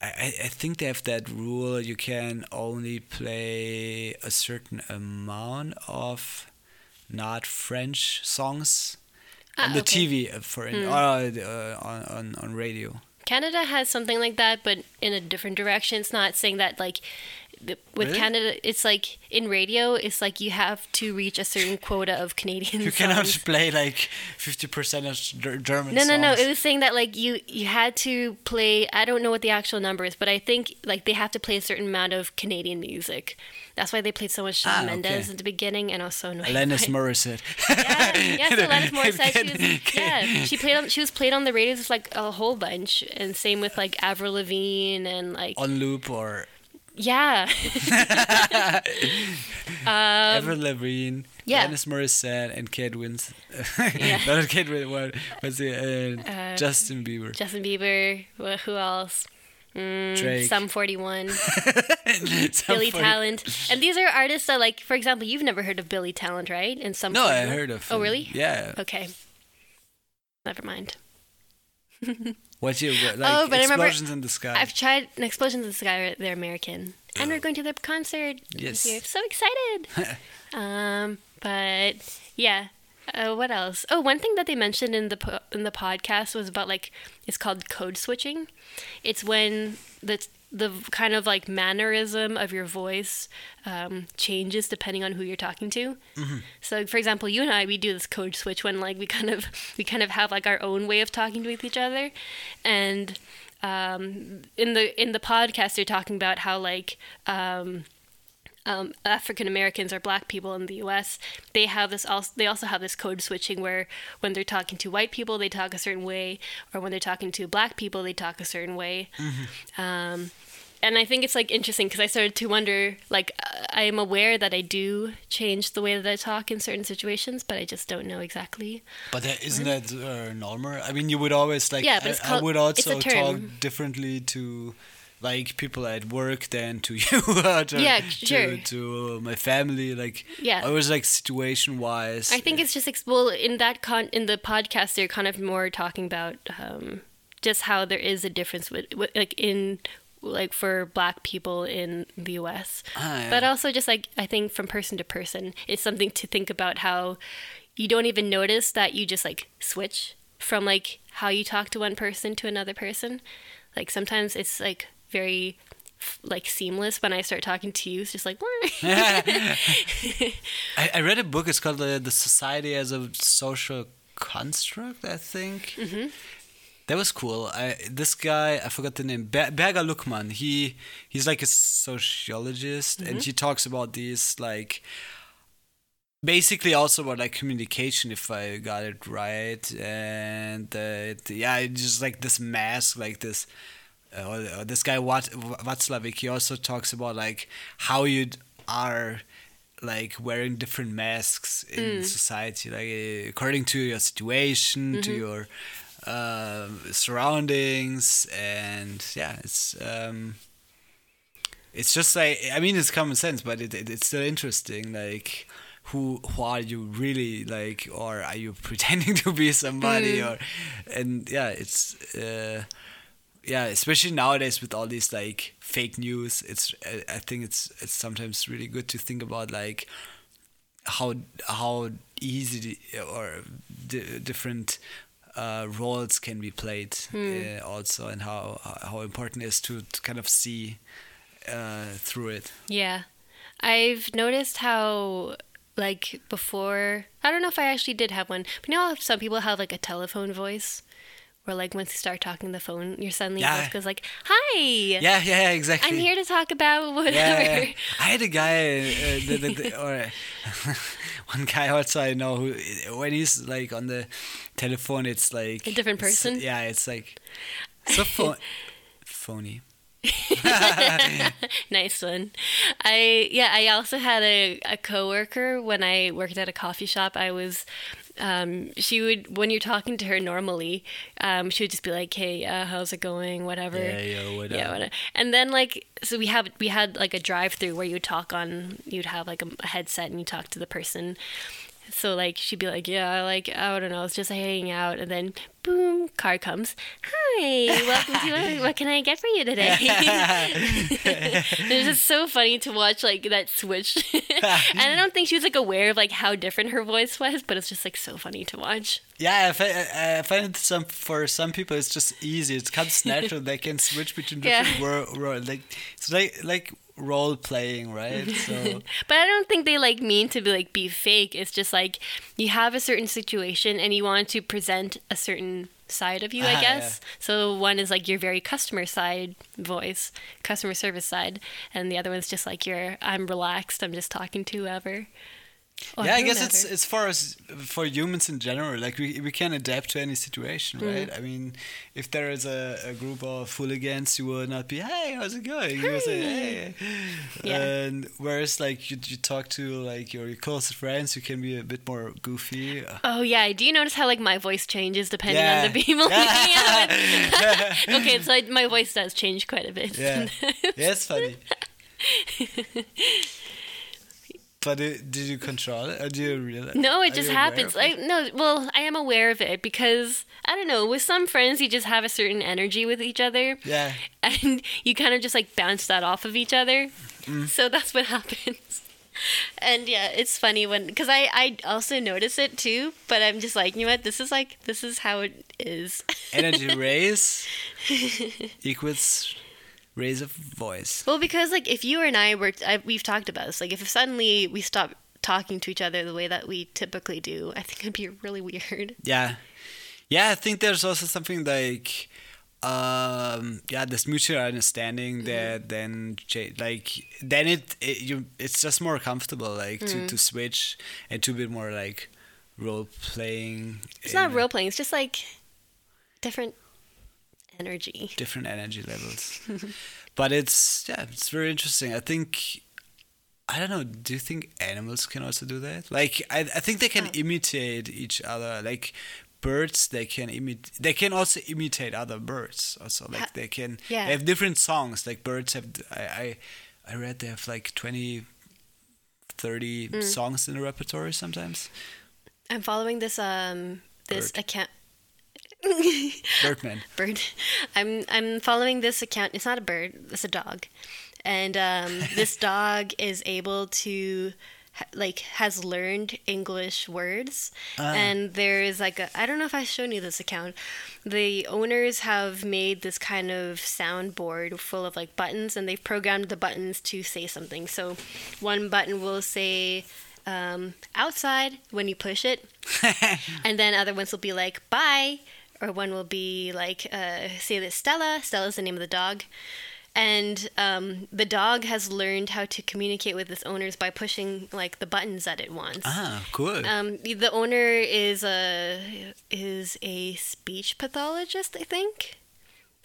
B: I, I think they have that rule you can only play a certain amount of not French songs
A: Ah,
B: on the
A: okay.
B: TV uh, for in, or uh, on, on on radio.
A: Canada has something like that, but in a different direction. It's not saying that like with
B: Really?
A: Canada, it's like in radio, it's like you have to reach a certain quota of Canadian.
B: You cannot
A: songs.
B: play like fifty percent of Ger- German.
A: No, no, no. It was saying that like you you had to play. I don't know what the actual number is, but I think like they have to play a certain amount of Canadian music. That's why they played so much Shawn
B: Ah,
A: Mendes
B: okay.
A: at the beginning, and also annoyed.
B: Alanis Morissette.
A: Yeah, so Alanis Morissette. She was, yeah, she played on. She was played on the radio just like a whole bunch, and same with like Avril Lavigne and like
B: on loop or
A: yeah,
B: Lavigne,
A: Um, yeah.
B: Alanis Morissette, and Kate Wins.
A: Yeah.
B: Not Kate Wins. What was it? Uh,
A: Uh,
B: Justin Bieber.
A: Justin Bieber. wh- Who else? Mm,
B: Drake.
A: Sum Forty One,
B: Some
A: Billy
B: funny-
A: Talent, and these are artists that like, for example, you've never heard of Billy Talent, right? And some.
B: No, I heard of.
A: Oh really?
B: Yeah.
A: Okay. Never mind.
B: What your like?
A: Oh, but I remember-
B: explosions in the sky.
A: I've tried an Explosions in the Sky. They're American, and we're going to their concert
B: Yes.
A: this year. So excited! um, but yeah. Uh, what else? Oh, one thing that they mentioned in the po- in the podcast was about like it's called code switching. It's when the the kind of like mannerism of your voice um, changes depending on who you're talking to. So, for example, you and I we do this code switch when like we kind of we kind of have like our own way of talking with each other, and um, in the in the podcast they're talking about how like um, um, African Americans or Black people in the U.S. They have this also. They also have this code switching where when they're talking to white people, they talk a certain way, or when they're talking to Black people, they talk a certain way. Um, and I think it's like interesting because I started to wonder. Like, I am aware that I do change the way that I talk in certain situations, but I just don't know exactly.
B: But that, isn't that uh, normal? I mean, you would always like.
A: Yeah, but it's
B: I, I
A: called-
B: would
A: it's a
B: also talk differently to like people at work than to you or to,
A: Yeah, sure.
B: to my family like
A: Yeah.
B: I was like situation wise
A: I think it's just ex- well in that con in the podcast they're kind of more talking about um, just how there is a difference with, with like in like for black people in the U.S.
B: Ah, yeah.
A: But also just like I think from person to person, it's something to think about how you don't even notice that you just like switch from like how you talk to one person to another person. Like sometimes it's like very like seamless when I start talking to you. It's just like
B: I, I read a book. It's called the, the Society as a Social Construct. I think
A: Mm-hmm.
B: that was cool. I this guy I forgot the name. Be- Berger Luckmann. He he's like a sociologist, and he talks about these like basically also about like communication if i got it right and uh, it, yeah it's just like this mask like this uh, this guy Wat- Watzlawick, he also talks about like how you are like wearing different masks in society like uh, according to your situation to your uh, surroundings and yeah it's um it's just like i mean it's common sense but it, it it's still interesting like who who are you really like or are you pretending to be somebody or and yeah it's uh yeah especially nowadays with all these like fake news it's i think it's it's sometimes really good to think about like how how easy or di- different uh, roles can be played uh, also and how how important it is to, to kind of see uh, through it.
A: Yeah. I've noticed how like before I don't know if I actually did have one, but you know some people have like a telephone voice where like once you start talking the phone, your suddenly
B: Yeah.
A: voice goes like, Hi
B: yeah yeah, yeah exactly
A: I'm here to talk about whatever.
B: yeah, yeah. I had a guy, uh, the, the, the, or one guy also I know who, when he's like on the telephone, it's like
A: A different
B: it's-
A: person?
B: yeah, it's like so pho- phony.
A: nice one. I yeah, I also had a, a coworker when I worked at a coffee shop. I was um, she would when you're talking to her normally, um, she would just be like, "Hey, uh, how's it going? Whatever."
B: Yeah, yo, what
A: yeah, whatever. And then like so we have we had like a drive-through where you'd talk on you'd have like a, a headset and you talk to the person. So like she'd be like, yeah, like I don't know, it's just hanging out, and then boom, car comes. Hi, welcome to what can I get for you today? it's just so funny to watch like that switch, and I don't think she was like aware of like how different her voice was, but it's just like so funny to watch.
B: Yeah, I find, I find it some for some people it's just easy. It comes natural. they can switch between different
A: Yeah.
B: like it's like like role playing, right? So
A: But I don't think they like mean to be like be fake. It's just like you have a certain situation and you want to present a certain side of you, I
B: Ah,
A: guess. So one is like your very customer side voice, customer service side, and the other one's just like your I'm relaxed, I'm just talking to whoever. Or
B: yeah, I guess it's as far as for humans in general. Like we we can adapt to any situation,
A: Mm.
B: right? I mean, if there is a, a group of hooligans, you will not be, hey, how's it going? You will say, hey.
A: Yeah.
B: And whereas like you, you talk to like your closest friends, you can be a bit more goofy.
A: Oh yeah, do you notice how like my voice changes depending
B: Yeah.
A: on the people I'm hanging out with? okay, so like, my voice does change quite a bit.
B: Yeah, yeah, it's funny. But uh, did you control it, or do you realize?
A: No, it just happens.
B: it?
A: I no, well, I am aware of it because I don't know. With some friends, you just have a certain energy with each other,
B: yeah,
A: and you kind of just like bounce that off of each other.
B: Mm.
A: So that's what happens. And yeah, it's funny when because I I also notice it too, but I'm just like you know what this is like this is how it is.
B: energy raise equals raise a voice.
A: well, because like if you and I were I, we've talked about this, like if suddenly we stop talking to each other the way that we typically do, I think it'd be really weird.
B: Yeah, yeah. I think there's also something like, um, yeah, this mutual understanding that then like then it, it you it's just more comfortable like to to switch and to be more like role playing.
A: It's not role playing. It's just like different energy.
B: different energy levels. but it's yeah, it's very interesting. I think. I don't know. Do you think animals can also do that? Like, I, I think they can
A: Oh.
B: imitate each other. Like, birds they can imitate they can also imitate other birds also like they can
A: yeah.
B: they have different songs like birds have i i, I read they have like 20 30
A: Mm.
B: songs in the repertoire sometimes
A: I'm following this um this
B: Bird.
A: account
B: birdman
A: bird. I'm I'm following this account. It's not a bird. It's a dog, and um, this dog is able to like has learned English words.
B: Ah.
A: And there is like a I don't know if I've shown you this account. The owners have made this kind of soundboard full of like buttons, and they've programmed the buttons to say something. So one button will say. Um, outside when you push it, and then other ones will be like bye or one will be like uh, say that stella stella's the name of the dog. And um, the dog has learned how to communicate with its owners by pushing like the buttons that it wants.
B: Ah cool.
A: Um, the- the owner is a is a speech pathologist i think?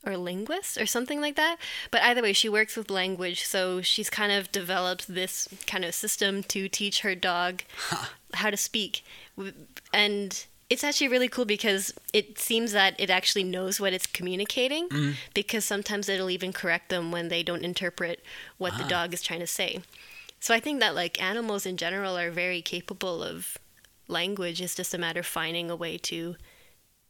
A: Or linguist or something like that. But either way, she works with language, so she's kind of developed this kind of system to teach her dog how to speak. And it's actually really cool because it seems that it actually knows what it's communicating mm-hmm. because sometimes it'll even correct them when they don't interpret what the ah. dog is trying to say. So I think that like animals in general are very capable of language. It's just a matter of finding a way to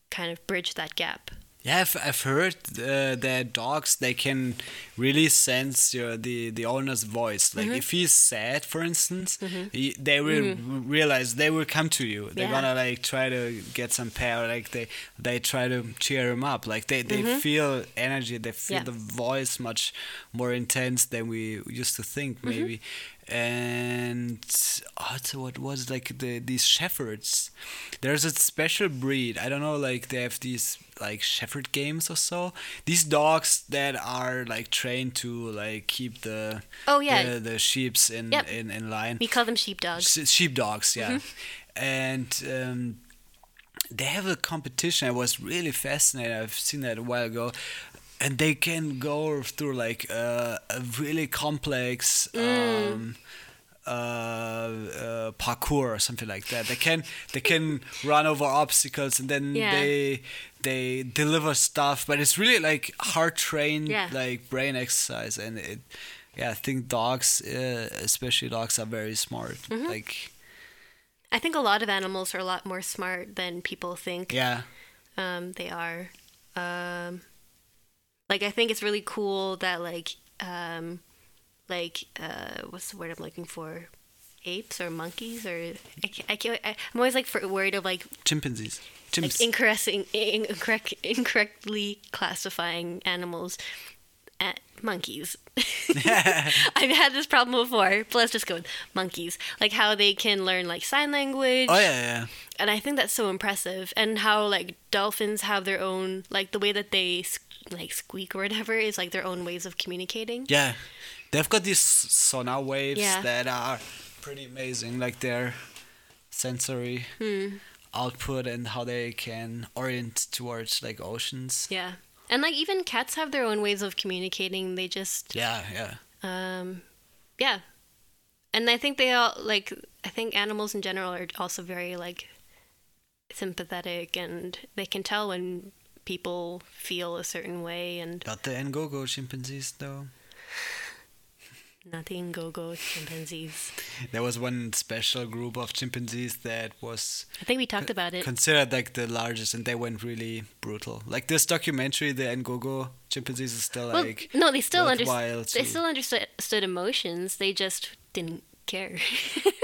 A: kind of bridge that gap.
B: Yeah, I've, I've heard uh, that dogs they can really sense your, the the owner's voice. Like
A: Mm-hmm.
B: if he's sad, for instance, he, they will realize they will come to you. They're
A: Mm-hmm. Yeah.
B: gonna like try to get some power. Like they they try to cheer him up. Like they, they feel energy. They feel
A: Mm-hmm. Yeah.
B: the voice much more intense than we used to think
A: Mm-hmm.
B: maybe. And also what was like the these shepherds. There's a special breed. I don't know. Like they have these like shepherd games or so. These dogs that are like trained to like keep the
A: Oh, yeah.
B: the, the sheeps in,
A: Yep.
B: in in line.
A: We call them sheep sheepdogs.
B: S- sheepdogs, yeah.
A: Mm-hmm.
B: And um, they have a competition. I was really fascinated. I've seen that a while ago. And they can go through like uh, a really complex
A: Mm.
B: um, uh, uh, parkour or something like that. They can they can run over obstacles and then
A: Yeah.
B: they they deliver stuff. But it's really like hard trained
A: Yeah.
B: like brain exercise and it. Yeah, I think dogs, uh, especially dogs, are very smart.
A: Mm-hmm.
B: Like,
A: I think a lot of animals are a lot more smart than people think
B: yeah,
A: um, they are. Um, like I think it's really cool that like um, like uh, what's the word I'm looking for? Apes or monkeys or I can't, I can't, I, I'm always like for, worried of like
B: chimpanzees.
A: like
B: Chimps.
A: incorrect, incorrect, incorrectly classifying animals at monkeys. I've had this problem before, but let's just go with monkeys. Like how they can learn like sign language.
B: oh yeah, yeah.
A: And I think that's so impressive. And how like dolphins have their own like the way that they like squeak or whatever is like their own ways of communicating.
B: Yeah, they've got these sonar waves
A: Yeah.
B: that are pretty amazing, like their sensory
A: Hmm.
B: output and how they can orient towards like oceans.
A: Yeah. And like even cats have their own ways of communicating. They just
B: Yeah, yeah.
A: um yeah. And I think they all like I think animals in general are also very like sympathetic and they can tell when people feel a certain way and
B: Not the Ngogo chimpanzees though.
A: nothing go go chimpanzees.
B: There was one special group of chimpanzees that was
A: I think we talked about it.
B: considered like the largest, and they went really brutal. Like this documentary, the Ngogo chimpanzees is still
A: Well,
B: like
A: no, they still understood. They still understood emotions. They just didn't care.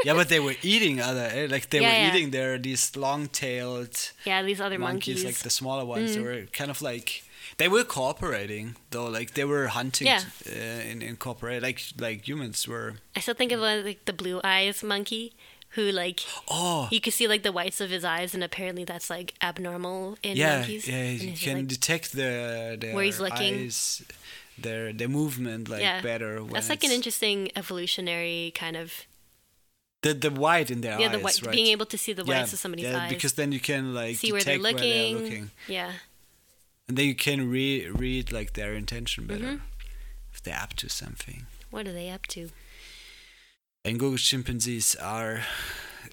B: yeah, but they were eating other eh, like they
A: Yeah,
B: were
A: yeah.
B: eating their these long-tailed
A: yeah, these other
B: monkeys,
A: monkeys.
B: like the smaller ones.
A: Mm.
B: They were kind of like they were cooperating though, like they were hunting
A: Yeah.
B: uh, in in cooperate like like humans were.
A: I still think of uh, like the blue eyes monkey, who like
B: Oh,
A: you could see like the whites of his eyes, and apparently that's like abnormal in
B: yeah,
A: monkeys.
B: yeah. You can
A: like-
B: detect the their
A: Where he's looking.
B: eyes, their their movement like
A: yeah,
B: better.
A: That's like an interesting evolutionary kind of
B: the the white in their eyes.
A: yeah,
B: eyes,
A: the white,
B: right?
A: being able to see the whites of somebody's
B: yeah,
A: eyes,
B: because then you can like
A: see where they're looking.
B: where they're looking,
A: Yeah,
B: and then you can re- read like their intention better
A: Mhm.
B: if they're up to something.
A: what are they up to?
B: Ngogo chimpanzees are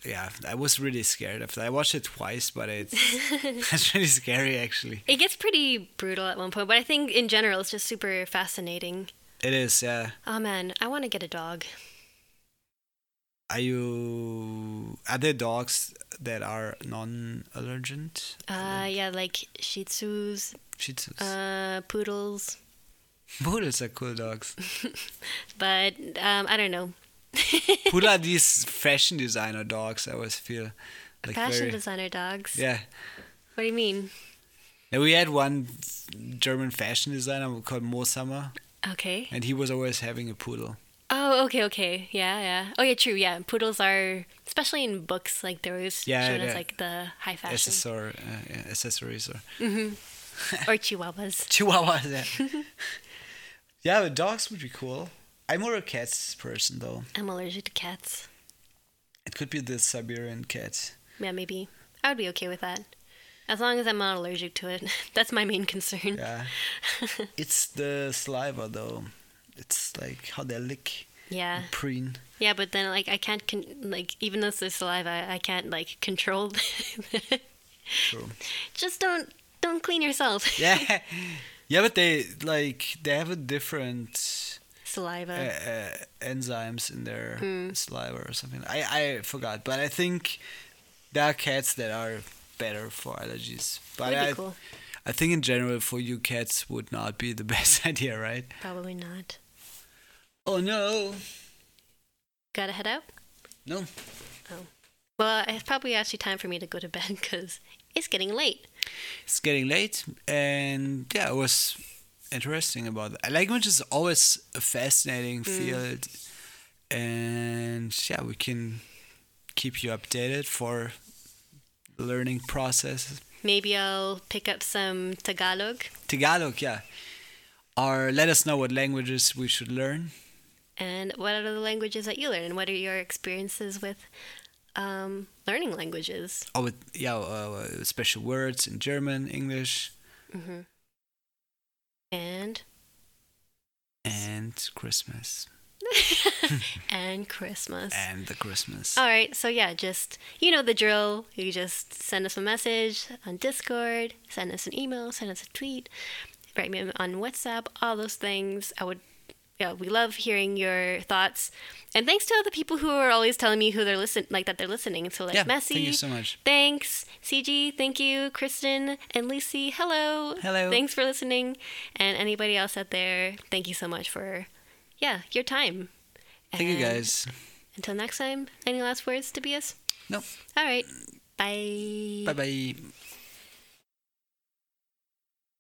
B: yeah, I was really scared of that. I watched it twice, but it's it's really scary actually.
A: It gets pretty brutal at one point, but I think in general it's just super fascinating.
B: It is, yeah.
A: Oh man, I want to get a dog.
B: Are you are there dogs that are non-allergent?
A: Uh, yeah, like Shih Tzus,
B: Shih Tzus.
A: uh, poodles,
B: Poodles are cool dogs.
A: but um, I don't know.
B: Poodle are these fashion designer dogs. I always feel like
A: Fashion
B: very,
A: designer dogs.
B: Yeah.
A: What do you mean?
B: We had one German fashion designer called Moshammer,
A: Okay.
B: and he was always having a poodle.
A: Oh, okay, okay. Yeah, yeah. Oh, yeah, true. Yeah, poodles are, especially in books, like they're always
B: Yeah,
A: shown as
B: yeah.
A: like the high fashion.
B: Accessor, uh, yeah, accessories or
A: or chihuahuas.
B: Chihuahuas. Yeah. yeah, but dogs would be cool. I'm more a cats person though.
A: I'm allergic to cats.
B: It could be the Siberian cat.
A: Yeah, maybe. I would be okay with that. As long as I'm not allergic to it. That's my main concern.
B: Yeah. it's the saliva though. It's like how they lick
A: Yeah.
B: preen.
A: Yeah, but then like I can't con- like even though it's the saliva, I can't like control.
B: True.
A: Just don't don't clean yourself.
B: Yeah. Yeah, but they like they have a different
A: Saliva.
B: uh, uh, enzymes in their
A: Hmm.
B: saliva or something. I I forgot, but I think there are cats that are better for allergies. But I
A: cool.
B: I think in general for you cats would not be the best idea, right?
A: Probably not.
B: Oh no.
A: Gotta head out.
B: No. Oh.
A: Well, it's probably actually time for me to go to bed because it's getting late.
B: It's getting late and yeah, it was interesting about that. Language is always a fascinating
A: Hmm.
B: field and yeah, we can keep you updated for learning process.
A: Maybe I'll pick up some Tagalog
B: Tagalog, yeah. Or let us know what languages we should learn.
A: and what are the languages that you learn and what are your experiences with um, learning languages.
B: Oh, with yeah, uh, special words in German, English,
A: And
B: and Christmas
A: and Christmas.
B: and the Christmas.
A: All right, so yeah, just you know the drill. You just send us a message on Discord, send us an email, send us a tweet, write me on WhatsApp, all those things. I would, yeah, we love hearing your thoughts. And thanks to all the people who are always telling me who they're listen, like that they're listening. So like
B: yeah,
A: Messi,
B: thank you so much.
A: Thanks, CG. Thank you, Kristen and Lucy. Hello.
B: Hello.
A: Thanks for listening, and anybody else out there. Thank you so much for, yeah, your time.
B: Thank you guys.
A: Until next time. Any last words, Tobias?
B: No.
A: All right. Bye.
B: Bye bye.